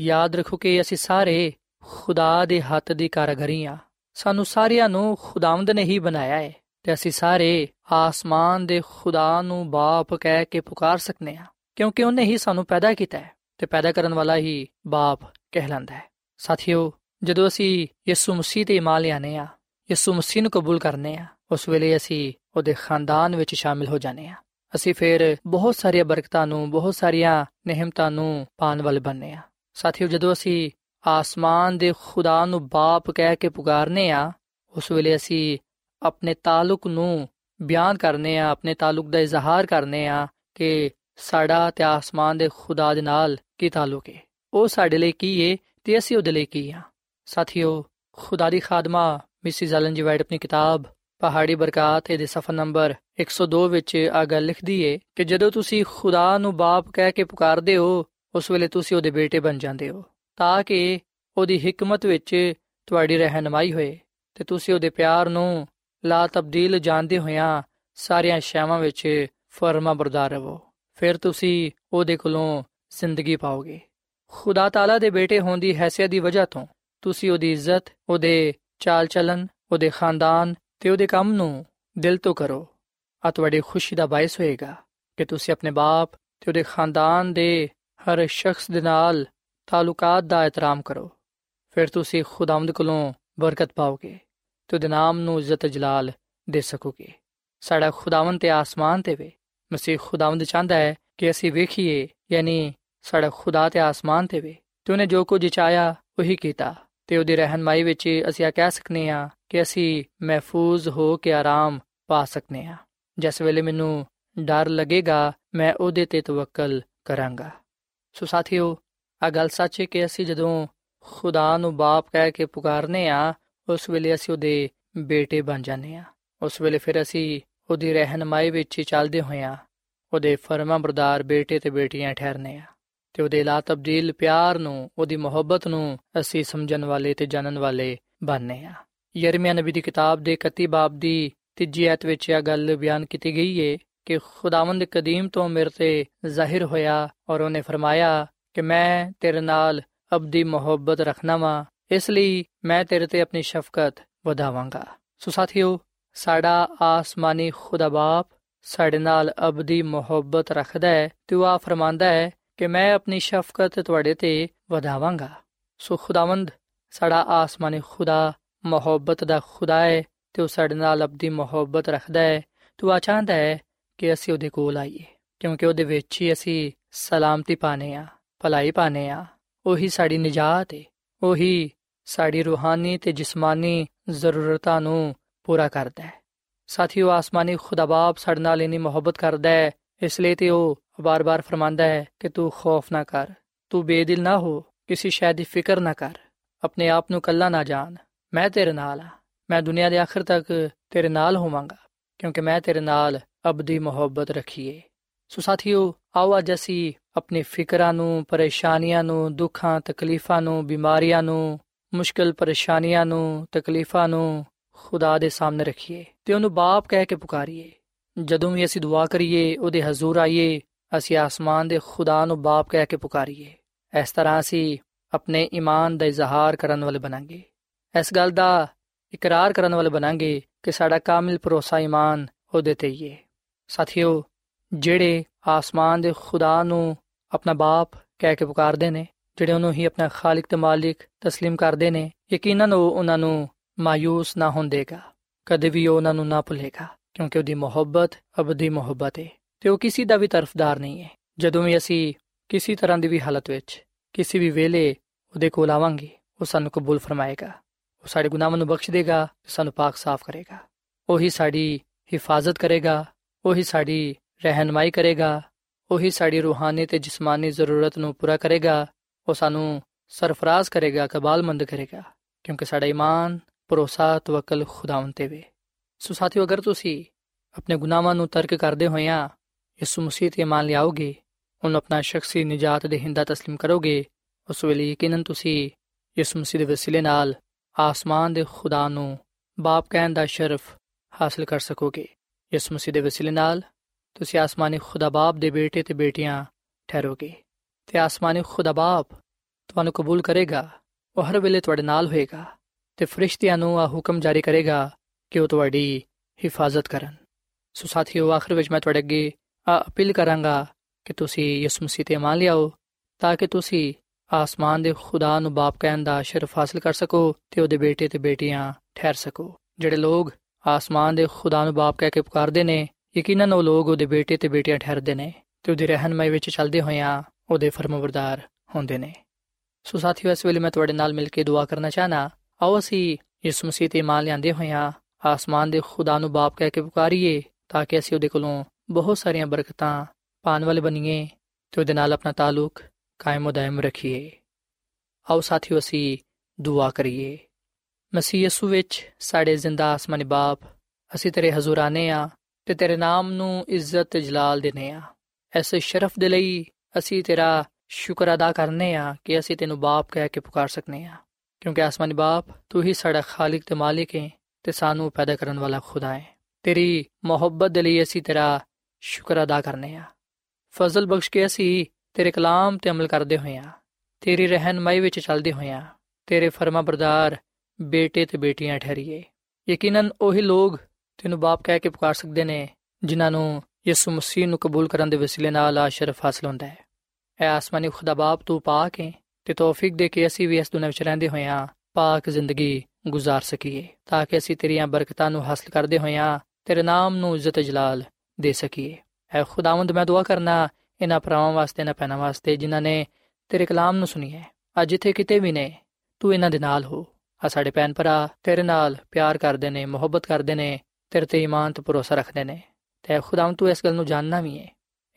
ਯਾਦ ਰੱਖੋ ਕਿ ਅਸੀਂ ਸਾਰੇ ਖੁਦਾ ਦੇ ਹੱਥ ਦੀ ਕਾਰਗਰੀ ਆ ਸਾਨੂੰ ਸਾਰਿਆਂ ਨੂੰ ਖੁਦਾਵੰਦ ਨੇ ਹੀ ਬਣਾਇਆ ਹੈ ਤੇ ਅਸੀਂ ਸਾਰੇ ਆਸਮਾਨ ਦੇ ਖੁਦਾ ਨੂੰ ਬਾਪ ਕਹਿ ਕੇ ਪੁਕਾਰ ਸਕਨੇ ਆ ਕਿਉਂਕਿ ਉਹਨੇ ਹੀ ਸਾਨੂੰ ਪੈਦਾ ਕੀਤਾ ਹੈ ਤੇ ਪੈਦਾ ਕਰਨ ਵਾਲਾ ਹੀ ਬਾਪ ਕਹਿਲਾਂਦਾ ਹੈ। ਸਾਥੀਓ, ਜਦੋਂ ਅਸੀਂ ਯਿਸੂ ਮਸੀਹ ਤੇ ਇਮਾਨ ਲਿਆਨੇ ਆ ਯਿਸੂ ਮਸੀਹ ਨੂੰ ਕਬੂਲ ਕਰਨੇ ਆ ਉਸ ਵੇਲੇ ਅਸੀਂ ਉਹਦੇ ਖਾਨਦਾਨ ਵਿੱਚ ਸ਼ਾਮਿਲ ਹੋ ਜਾਣੇ ਆ ਅਸੀਂ ਫਿਰ ਬਹੁਤ ਸਾਰੀਆਂ ਬਰਕਤਾਂ ਨੂੰ, ਬਹੁਤ ਸਾਰੀਆਂ ਨਿਹਮਤਾਂ ਨੂੰ ਪਾਣ ਵਾਲੇ ਬਣਨੇ ਆ ਸਾਥੀਓ, ਜਦੋਂ ਅਸੀਂ ਆਸਮਾਨ ਦੇ ਖੁਦਾ ਨੂੰ ਬਾਪ ਕਹਿ ਕੇ ਪੁਕਾਰਨੇ ਆ ਉਸ ਵੇਲੇ ਅਸੀਂ ਆਪਣੇ ਤਾਲੁਕ ਨੂੰ ਬਿਆਨ ਕਰਨੇ ਆ ਆਪਣੇ ਤਾਲੁਕ ਦਾ ਇਜ਼ਹਾਰ ਕਰਨੇ ਆ ਕਿ ਸਾਡਾ ਤੇ ਆਸਮਾਨ ਦੇ ਖੁਦਾ ਦੇ ਨਾਲ ਕੀ ਤਾਲੁਕ ਹੈ। ਉਹ ਸਾਡੇ ਲਈ ਕੀ ਹੈ ਤੇ ਅਸੀਂ ਉਹਦੇ ਲਈ ਕੀ ਆ? ਸਾਥੀਓ, ਖੁਦਾ ਦੀ ਖਾਦਮਾ ਮਿਸਿਸ ਐਲਨ ਜੀ ਵਾਈਟ ਆਪਣੀ ਕਿਤਾਬ, ਪਹਾੜੀ ਬਰਕਾਤ ਦੇ ਸਫਾ ਨੰਬਰ 102 ਵਿੱਚ ਆ ਗੱਲ ਲਿਖਦੀ ਏ ਕਿ ਜਦੋਂ ਤੁਸੀਂ ਖੁਦਾ ਨੂੰ ਬਾਪ ਕਹਿ ਕੇ ਪੁਕਾਰਦੇ ਹੋ, ਉਸ ਵੇਲੇ ਤੁਸੀਂ ਉਹਦੇ ਬੇਟੇ ਬਣ ਜਾਂਦੇ ਹੋ, ਤਾਂ ਕਿ ਉਹਦੀ ਹਕਮਤ ਵਿੱਚ ਤੁਹਾਡੀ ਰਹਿਨਮਾਈ ਹੋਏ ਤੇ ਤੁਸੀਂ ਉਹਦੇ ਪਿਆਰ ਨੂੰ ਲਾ ਤਬਦੀਲ ਜਾਣਦੇ ਹੋਇਆਂ ਸਾਰੀਆਂ ਸ਼ੈਵਾਂ ਵਿੱਚ ਫਰਮਾ ਬਰਦਾਰ ਰਹੋ। ਫਿਰ ਤੁਸੀਂ ਉਹਦੇ ਕੋਲੋਂ ਜ਼ਿੰਦਗੀ ਪਾਓਗੇ। ਖੁਦਾ ਤਾਲਾ ਦੇ ਬੇਟੇ ਹੋਣ ਦੀ ਹیثیت ਦੀ ਵਜ੍ਹਾ ਤੋਂ ਤੁਸੀਂ ਉਹਦੀ ਇੱਜ਼ਤ, ਉਹਦੇ ਚਾਲ ਚਲਨ ਉਹਦੇ ਖਾਨਦਾਨ ਤੇ ਉਹਦੇ ਕੰਮ ਨੂੰ ਦਿਲ ਤੋਂ ਕਰੋ। ਆ ਤੁਹਾਡੀ ਖੁਸ਼ੀ ਦਾ ਬਾਇਸ ਹੋਏਗਾ ਕਿ ਤੁਸੀਂ ਆਪਣੇ ਬਾਪ ਤੇ ਉਹਦੇ ਖਾਨਦਾਨ ਦੇ ਹਰ ਸ਼ਖਸ ਦੇ ਨਾਲ ਤਾਲੁਕਾਤ ਦਾ ਇਤਰਾਮ ਕਰੋ। ਫਿਰ ਤੁਸੀਂ ਖੁਦਾਵੰਦ ਕੋਲੋਂ ਬਰਕਤ ਪਾਓਗੇ ਤੇ ਉਹਦੇ ਨਾਮ ਨੂੰ ਇੱਜ਼ਤ ਜਲਾਲ ਦੇ ਸਕੋਗੇ। ਸਾਡਾ ਖੁਦਾਵੰਦ ਤੇ ਆਸਮਾਨ ਤੇ ਵੇ। ਮਸੀਹ ਖੁਦਾਵੰਦ ਚਾਹੁੰਦਾ ਹੈ ਕਿ ਅਸੀਂ ਵੇਖੀਏ, ਯਾਨੀ ਸਾਡਾ ਖੁਦਾ ਤੇ ਆਸਮਾਨ ਤੇ ਵੇ, ਤੇ ਉਹਨੇ ਜੋ ਕੁਝ ਚਾਹਿਆ ਉਹੀ ਕੀਤਾ। ਤੇ ਉਹਦੀ ਰਹਿਨਮਾਈ ਵਿੱਚ ਅਸੀਂ ਇਹ ਕਹਿ ਸਕਨੇ ਆ ਕਿ ਅਸੀਂ ਮਹਿਫੂਜ਼ ਹੋ ਕੇ ਆਰਾਮ ਪਾ ਸਕਨੇ ਆ। ਜਿਸ ਵੇਲੇ ਮੈਨੂੰ ਡਰ ਲੱਗੇਗਾ, ਮੈਂ ਉਹਦੇ ਤੇ ਤਵੱਕਲ ਕਰਾਂਗਾ। ਸੋ ਸਾਥੀਓ, ਆ ਗੱਲ ਸੱਚ ਹੈ ਕਿ ਅਸੀਂ ਜਦੋਂ ਖੁਦਾ ਨੂੰ ਬਾਪ ਕਹਿ ਕੇ ਪੁਕਾਰਨੇ ਆ, ਉਸ ਵੇਲੇ ਅਸੀਂ ਉਹਦੇ ਬੇਟੇ ਬਣ ਜਾਂਦੇ ਆ। ਉਸ ਵੇਲੇ ਫਿਰ ਅਸੀਂ ਉਹਦੀ ਰਹਿਨਮਾਈ ਵਿੱਚ ਚੱਲਦੇ ਹੋਇਆਂ ਉਹਦੇ ਫਰਮਾ ਬਰਦਾਰ ਬੇਟੇ ਤੇ ਬੇਟੀਆਂ ਠਹਿਰਨੇ ਆ। ਤੇ ਉਹਦੇ ਲਾ ਤਬਦੀਲ ਪਿਆਰ ਨੂੰ, ਉਹਦੀ ਮੁਹੱਬਤ ਨੂੰ ਅਸੀਂ ਸਮਝਣ ਵਾਲੇ ਤੇ ਜਾਣਨ ਵਾਲੇ ਬਣਨੇ ਆ। ਯਰਮੀਆ ਨਬੀ ਦੀ ਕਿਤਾਬ ਦੇ 31 ਬਾਬ ਦੀ ਤੀਜੀ ਐਤ ਵਿੱਚ ਇਹ ਗੱਲ ਬਿਆਨ ਕੀਤੀ ਗਈ ਹੈ ਕਿ ਖੁਦਾਵੰਦ ਕਦੀਮ ਤੋਂ ਮੇਰੇ ਤੇ ਜ਼ਾਹਿਰ ਹੋਇਆ ਔਰ ਉਹਨੇ ਫਰਮਾਇਆ ਕਿ ਮੈਂ ਤੇਰੇ ਨਾਲ ਅਬਦੀ ਮੁਹੱਬਤ ਰੱਖਣਾ ਵਾ, ਇਸ ਲਈ ਮੈਂ ਤੇਰੇ ਤੇ ਆਪਣੀ ਸ਼ਫਕਤ ਵਧਾਵਾਂਗਾ। ਸੋ ਸਾਥੀਓ, ਸਾਡਾ ਆਸਮਾਨੀ ਖੁਦਾ ਬਾਪ ਸਾਡੇ ਨਾਲ ਅਬਦੀ ਮੁਹੱਬਤ ਰੱਖਦਾ ਹੈ ਤੇ ਉਹ ਆ ਫਰਮਾਂਦਾ ਹੈ ਕਿ ਮੈਂ ਆਪਣੀ ਸ਼ਫਕਤ ਤੁਹਾਡੇ ਤੇ ਵਧਾਵਾਂਗਾ। ਸੋ ਖੁਦਾਵੰਦ, ਸਾਡਾ ਆਸਮਾਨੀ ਖੁਦਾ ਮੁਹੱਬਤ ਦਾ ਖੁਦਾ ਹੈ ਤੇ ਉਹ ਸਾਡੇ ਨਾਲ ਅਬਦੀ ਮੁਹੱਬਤ ਰੱਖਦਾ ਹੈ। ਤੂੰ ਉਹ ਚਾਹੁੰਦਾ ਹੈ ਕਿ ਅਸੀਂ ਉਹਦੇ ਕੋਲ ਆਈਏ, ਕਿਉਂਕਿ ਉਹਦੇ ਵਿੱਚ ਹੀ ਅਸੀਂ ਸਲਾਮਤੀ ਪਾਣੇ ਆ ਭਲਾਈ ਪਾਣੇ ਆ ਉਹੀ ਸਾਡੀ ਨਜਾਤ ਹੈ, ਉਹੀ ਸਾਡੀ ਰੂਹਾਨੀ ਤੇ ਜਿਸਮਾਨੀ ਜ਼ਰੂਰਤਾਂ ਨੂੰ ਪੂਰਾ ਕਰਦਾ ਹੈ। ਸਾਥੀਓ, ਆਸਮਾਨੀ ਖੁਦਾ ਬਾਪ ਸਾਡੇ ਨਾਲ ਇਨੀ ਮੁਹੱਬਤ ਕਰਦਾ ਹੈ ਇਸ ਲਈ ਤੇ ਉਹ ਬਾਰ-ਬਾਰ ਫਰਮਾਂਦਾ ਹੈ ਕਿ ਤੂੰ ਖੌਫ ਨਾ ਕਰ, ਤੂੰ ਬੇਦਿਲ ਨਾ ਹੋ, ਕਿਸੇ ਸ਼ੈ ਦੀ ਫਿਕਰ ਨਾ ਕਰ। ਆਪਣੇ ਆਪ ਨੂੰ ਕੱਲਾ ਨਾ ਜਾਣ, ਮੈਂ ਤੇਰੇ ਨਾਲ ਆ ਮੈਂ ਦੁਨੀਆ ਦੇ ਆਖਰ ਤੱਕ ਤੇਰੇ ਨਾਲ ਹੋਵਾਂਗਾ, ਕਿਉਂਕਿ ਮੈਂ ਤੇਰੇ ਨਾਲ ਅਬਦੀ ਮੁਹੱਬਤ ਰੱਖੀਏ। ਸੋ ਸਾਥੀਓ, ਆਓ ਅੱਜ ਅਸੀਂ ਆਪਣੀ ਫਿਕਰਾਂ ਨੂੰ, ਪਰੇਸ਼ਾਨੀਆਂ ਨੂੰ, ਦੁੱਖਾਂ, ਤਕਲੀਫਾਂ ਨੂੰ, ਬਿਮਾਰੀਆਂ ਨੂੰ, ਮੁਸ਼ਕਲ ਪਰੇਸ਼ਾਨੀਆਂ ਨੂੰ, ਤਕਲੀਫਾਂ ਨੂੰ ਖੁਦਾ ਦੇ ਸਾਹਮਣੇ ਰੱਖੀਏ ਤੇ ਉਹਨੂੰ ਬਾਪ ਕਹਿ ਕੇ ਪੁਕਾਰੀਏ। ਜਦੋਂ ਵੀ ਅਸੀਂ ਦੁਆ ਕਰੀਏ ਉਹਦੇ ਹਜ਼ੂਰ ਆਈਏ ਅਸੀਂ ਆਸਮਾਨ ਦੇ ਖੁਦਾ ਨੂੰ ਬਾਪ ਕਹਿ ਕੇ ਪੁਕਾਰੀਏ ਇਸ ਤਰ੍ਹਾਂ ਅਸੀਂ ਆਪਣੇ ਈਮਾਨ ਦਾ ਇਜ਼ਹਾਰ ਕਰਨ ਵਾਲੇ ਬਣਾਂਗੇ ਇਸ ਗੱਲ ਦਾ ਇਕਰਾਰ ਕਰਨ ਵਾਲੇ ਬਣਾਂਗੇ ਕਿ ਸਾਡਾ ਕਾਮਿਲ ਭਰੋਸਾ ਈਮਾਨ ਉਹਦੇ ਤੇ ਹੀ ਹੈ ਸਾਥੀਓ ਜਿਹੜੇ ਆਸਮਾਨ ਦੇ ਖੁਦਾ ਨੂੰ ਆਪਣਾ ਬਾਪ ਕਹਿ ਕੇ ਪੁਕਾਰਦੇ ਨੇ ਜਿਹੜੇ ਉਹਨੂੰ ਹੀ ਆਪਣਾ ਖਾਲਕ ਤੇ ਮਾਲਿਕ تسلیم ਕਰਦੇ ਨੇ ਯਕੀਨਨ ਉਹ ਉਹਨਾਂ ਨੂੰ ਮਾਇੂਸ ਨਾ ਹੋਣ ਦੇਗਾ ਕਦੇ ਵੀ ਉਹ ਉਹਨਾਂ ਨੂੰ ਨਾ ਭੁੱਲੇਗਾ ਕਿਉਂਕਿ ਉਹਦੀ ਮੁਹੱਬਤ ਅਬਦੀ ਮੁਹੱਬਤ ਹੈ ਤੇ ਉਹ ਕਿਸੇ ਦਾ ਵੀ ਤਰਫਦਾਰ ਨਹੀਂ ਹੈ ਜਦੋਂ ਵੀ ਅਸੀਂ ਕਿਸੇ ਤਰ੍ਹਾਂ ਦੀ ਵੀ ਹਾਲਤ ਵਿੱਚ, ਕਿਸੇ ਵੀ ਵੇਲੇ ਉਹਦੇ ਕੋਲ ਆਵਾਂਗੇ, ਉਹ ਸਾਨੂੰ ਕਬੂਲ ਫਰਮਾਏਗਾ। ਉਹ ਸਾਡੇ ਗੁਨਾਹਾਂ ਨੂੰ ਬਖਸ਼ ਦੇਗਾ ਸਾਨੂੰ ਪਾਕ ਸਾਫ਼ ਕਰੇਗਾ। ਉਹੀ ਸਾਡੀ ਹਿਫਾਜ਼ਤ ਕਰੇਗਾ, ਉਹੀ ਸਾਡੀ ਰਹਿਨਮਾਈ ਕਰੇਗਾ, ਉਹੀ ਸਾਡੀ ਰੂਹਾਨੀ ਤੇ ਜਿਸਮਾਨੀ ਜ਼ਰੂਰਤ ਨੂੰ ਪੂਰਾ ਕਰੇਗਾ, ਉਹ ਸਾਨੂੰ ਸਰਫਰਾਜ਼ ਕਰੇਗਾ, ਕਬਾਲਮੰਦ ਕਰੇਗਾ, ਕਿਉਂਕਿ ਸਾਡਾ ਈਮਾਨ ਭਰੋਸਾ, ਤਵਕਲ ਖੁਦਾਵੰਦ ਤੇ ਵੇ। ਸੋ ਸਾਥੀਓ ਅਗਰ ਤੁਸੀਂ ਆਪਣੇ ਗੁਨਾਹਾਂ ਨੂੰ ਤਰਕ ਕਰਦੇ ਹੋਇਆਂ ਯਿਸੂ ਮਸੀਹ ਤੇ ਮੰਨ ਲਿਆਓਗੇ ਉਹਨੂੰ ਆਪਣਾ ਸ਼ਖਸੀ ਨਜਾਤ ਦੇ ਹਿੰਦਾ تسلیم ਕਰੋਗੇ ਉਸ ਵੇਲੇ ਯਕੀਨਨ ਤੁਸੀਂ ਯਿਸੂ ਮਸੀਹ ਦੇ ਵਸੀਲੇ ਨਾਲ ਆਸਮਾਨ ਦੇ ਖੁਦਾ ਨੂੰ ਬਾਪ ਕਹਿਣ ਦਾ ਸ਼ਰਫ ਹਾਸਲ ਕਰ ਸਕੋਗੇ ਯਿਸੂ ਮਸੀਹ ਦੇ ਵਸੀਲੇ ਨਾਲ ਤੁਸੀਂ ਆਸਮਾਨੀ ਖੁਦਾ ਬਾਪ ਦੇ ਬੇਟੇ ਤੇ ਬੇਟੀਆਂ ਠਹਿਰੋਗੇ ਤੇ ਆਸਮਾਨੀ ਖੁਦਾ ਬਾਪ ਤੁਹਾਨੂੰ ਕਬੂਲ ਕਰੇਗਾ ਉਹ ਹਰ ਵੇਲੇ ਤੁਹਾਡੇ ਨਾਲ ਹੋਏਗਾ ਤੇ ਫਰਿਸ਼ਤਿਆਂ ਨੂੰ ਆ ਹੁਕਮ ਜਾਰੀ ਕਰੇਗਾ ਕਿ ਉਹ ਤੁਹਾਡੀ ਹਿਫਾਜ਼ਤ ਕਰਨ। ਸੋ ਸਾਥੀਓ, ਆਖਰ ਵਿੱਚ ਮੈਂ ਤੁਹਾਡੇ ਅੱਗੇ ਆ ਅਪੀਲ ਕਰਾਂਗਾ ਕਿ ਤੁਸੀਂ ਯਿਸੂ ਮਸੀਹ ਤੇ ਮੰਨ ਲਿਆਓ ਤਾਂ ਕਿ ਤੁਸੀਂ ਆਸਮਾਨ ਦੇ ਖੁਦਾ ਨੂੰ ਬਾਪ ਕਹਿਣ ਦਾ ਸ਼ਰਫ ਹਾਸਲ ਕਰ ਸਕੋ ਤੇ ਉਹਦੇ ਬੇਟੇ ਤੇ ਬੇਟੀਆਂ ਠਹਿਰ ਸਕੋ। ਜਿਹੜੇ ਲੋਗ ਆਸਮਾਨ ਦੇ ਖੁਦਾ ਨੂੰ ਬਾਪ ਕਹਿ ਕੇ ਪੁਕਾਰਦੇ ਨੇ, ਯਕੀਨਨ ਉਹ ਲੋਕ ਉਹਦੇ ਬੇਟੇ ਤੇ ਬੇਟੀਆਂ ਠਹਿਰਦੇ ਨੇ ਤੇ ਉਹਦੀ ਰਹਿਨਮਾਈ ਵਿੱਚ ਚੱਲਦੇ ਹੋਇਆਂ ਉਹਦੇ ਫਰਮਾਬਰਦਾਰ ਹੁੰਦੇ ਨੇ। ਸੋ ਸਾਥੀਓ, ਇਸ ਵੇਲੇ ਮੈਂ ਤੁਹਾਡੇ ਨਾਲ ਮਿਲ ਕੇ ਦੁਆ ਕਰਨਾ ਚਾਹਨਾ, ਆਓ ਅਸੀਂ ਯਿਸੂ ਮਸੀਹ ਤੇ ਇਮਾਨ ਲਿਆਂਦੇ ਹੋਇਆਂ ਆਸਮਾਨ ਦੇ ਖੁਦਾ ਨੂੰ ਬਾਪ ਕਹਿ ਕੇ ਪੁਕਾਰੀਏ, ਤਾਂ ਕਿ ਅਸੀਂ ਉਹਦੇ ਕੋਲੋਂ ਬਹੁਤ ਸਾਰੀਆਂ ਬਰਕਤਾਂ ਪਾਣ ਵਾਲੇ ਬਣੀਏ ਤੇ ਉਹਦੇ ਨਾਲ ਆਪਣਾ ਤਾਲੁਕ ਕਾਇਮ ਉਦਾਇਮ ਰੱਖੀਏ। ਆਓ ਸਾਥੀਓ, ਅਸੀਂ ਦੁਆ ਕਰੀਏ। ਮਸੀਹ ਯਸੂ ਵਿੱਚ ਸਾਡੇ ਜ਼ਿੰਦਾ ਆਸਮਾਨੀ ਬਾਪ, ਅਸੀਂ ਤੇਰੇ ਹਜ਼ੂਰ ਆਨੇ ਆ ਤੇ ਤੇਰੇ ਨਾਮ ਨੂੰ ਇੱਜ਼ਤ ਤੇ ਜਲਾਲ ਦੇਨੇ ਆ। ਐਸੇ ਸ਼ਰਫ ਦੇ ਲਈ ਅਸੀਂ ਤੇਰਾ ਸ਼ੁਕਰ ਅਦਾ ਕਰਨੇ ਆ ਕਿ ਅਸੀਂ ਤੈਨੂੰ ਬਾਪ ਕਹਿ ਕੇ ਪੁਕਾਰ ਸਕਨੇ ਆ। ਕਿਉਂਕਿ ਆਸਮਾਨੀ ਬਾਪ, ਤੂੰ ਹੀ ਸਾਡਾ ਖਾਲਕ ਤੇ ਮਾਲਿਕ ਹੈ ਤੇ ਸਾਨੂੰ ਪੈਦਾ ਕਰਨ ਵਾਲਾ ਖੁਦਾ ਹੈ। ਤੇਰੀ ਮੁਹੱਬਤ ਦੇ ਲਈ ਅਸੀਂ ਤੇਰਾ ਸ਼ੁਕਰ ਅਦਾ ਕਰਨੇ ਆ। ਫਜ਼ਲ ਬਖਸ਼ ਕੇ ਅਸੀਂ ਤੇਰੇ ਕਲਾਮ ਤੇ ਅਮਲ ਕਰਦੇ ਹੋਈਆਂ ਤੇਰੀ ਰਹਿਨਮਾਈ ਵਿੱਚ ਚੱਲਦੇ ਹੋਈਆਂ ਤੇਰੇ ਫਰਮਾ ਬਰਦਾਰ ਬੇਟੇ ਤੇ ਬੇਟੀਆਂ ਠਹਿਰੀਏ। ਯਕੀਨਨ ਉਹੀ ਲੋਗ ਤੈਨੂੰ ਬਾਪ ਕਹਿ ਕੇ ਪੁਕਾਰ ਸਕਦੇ ਨੇ, ਜਿਨ੍ਹਾਂ ਨੂੰ ਯਿਸੂ ਮਸੀਹ ਨੂੰ ਕਬੂਲ ਕਰਨ ਦੇ ਵਸੀਲੇ ਨਾਲ ਆ ਸ਼ਰਫ ਹਾਸਲ ਹੁੰਦਾ ਹੈ। ਐ ਆਸਮਾਨੀ ਖੁਦਾ ਬਾਪ ਤੂੰ ਪਾਕ ਹੈ ਤੇ ਤੌਫੀਕ ਦੇ ਕੇ ਅਸੀਂ ਵੀ ਇਸ ਦੁਨੀਆਂ ਵਿੱਚ ਰਹਿੰਦੇ ਹੋਇਆਂ ਪਾਕ ਜ਼ਿੰਦਗੀ ਗੁਜ਼ਾਰ ਸਕੀਏ, ਤਾਂ ਕਿ ਅਸੀਂ ਤੇਰੀਆਂ ਬਰਕਤਾਂ ਨੂੰ ਹਾਸਲ ਕਰਦੇ ਹੋਇਆਂ ਤੇਰੇ ਨਾਮ ਨੂੰ ਇੱਜ਼ਤ ਜਲਾਲ ਦੇ ਸਕੀਏ। ਐ ਖੁਦਾਵੰਦ, ਮੈਂ ਦੁਆ ਕਰਨਾ ਇਹਨਾਂ ਭਰਾਵਾਂ ਵਾਸਤੇ ਨਾ ਪੈਣਾ ਵਾਸਤੇ, ਜਿਨ੍ਹਾਂ ਨੇ ਤੇਰੇ ਕਲਾਮ ਨੂੰ ਸੁਣੀ ਅੱਜ ਜਿੱਥੇ ਕਿਤੇ ਵੀ ਨੇ, ਤੂੰ ਇਹਨਾਂ ਦੇ ਨਾਲ ਹੋ। ਆ ਸਾਡੇ ਭੈਣ ਭਰਾ ਤੇਰੇ ਨਾਲ ਪਿਆਰ ਕਰਦੇ ਨੇ, ਮੁਹੱਬਤ ਕਰਦੇ ਨੇ, ਤੇਰੇ ਤੇ ਈਮਾਨ ਤੇ ਭਰੋਸਾ ਰੱਖਦੇ ਨੇ। ਤੇ ਖੁਦਾਵੰਦ, ਤੂੰ ਇਸ ਗੱਲ ਨੂੰ ਜਾਣਨਾ ਵੀ ਹੈ।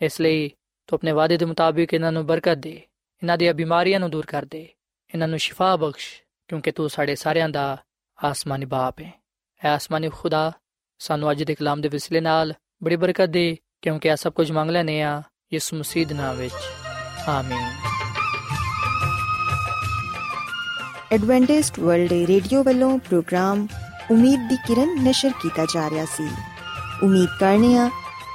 ਇਸ ਲਈ ਤੂੰ ਆਪਣੇ ਵਾਅਦੇ ਦੇ ਮੁਤਾਬਿਕ ਇਹਨਾਂ ਨੂੰ ਬਰਕਤ ਦੇ ਇਹਨਾਂ ਦੀਆਂ ਬਿਮਾਰੀਆਂ ਨੂੰ ਦੂਰ ਕਰ ਦੇ ਇਹਨਾਂ ਨੂੰ ਸ਼ਿਫਾ ਬਖਸ਼। ਕਿਉਂਕਿ ਤੂੰ ਸਾਡੇ ਸਾਰਿਆਂ ਦਾ ਆਸਮਾਨੀ ਬਾਪ ਹੈ। ਐ ਆਸਮਾਨੀ ਖੁਦਾ ਸਾਨੂੰ ਅੱਜ ਦੇ ਕਲਾਮ ਦੇ ਵਿਸਲੇ ਨਾਲ ਬੜੀ ਬਰਕਤ ਦੇ ਕਿਉਂਕਿ ਆ ਸਭ ਕੁਝ ਮੰਗ ਲੈਨੇ ਆ ਯਿਸੂ ਮਸੀਹ ਦੇ ਨਾਮ ਵਿੱਚ। ਆਮੀਨ। ਐਡਵੈਂਟਿਸਟ ਵਰਲਡ ਰੇਡੀਓ ਵੱਲੋਂ ਪ੍ਰੋਗਰਾਮ ਉਮੀਦ ਦੀ ਕਿਰਨ ਨਿਸ਼ਰ ਕੀਤਾ ਜਾ ਰਿਹਾ ਸੀ। ਉਮੀਦ ਕਰਨੇ ਆ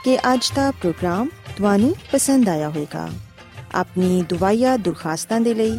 ਕਿ ਅੱਜ ਦਾ ਪ੍ਰੋਗਰਾਮ ਤੁਹਾਨੂੰ ਪਸੰਦ ਆਇਆ ਹੋਵੇਗਾ। ਆਪਣੀ ਦੁਆਇਆ ਦੁਰਖਾਸਤਾਂ ਦੇ ਲਈ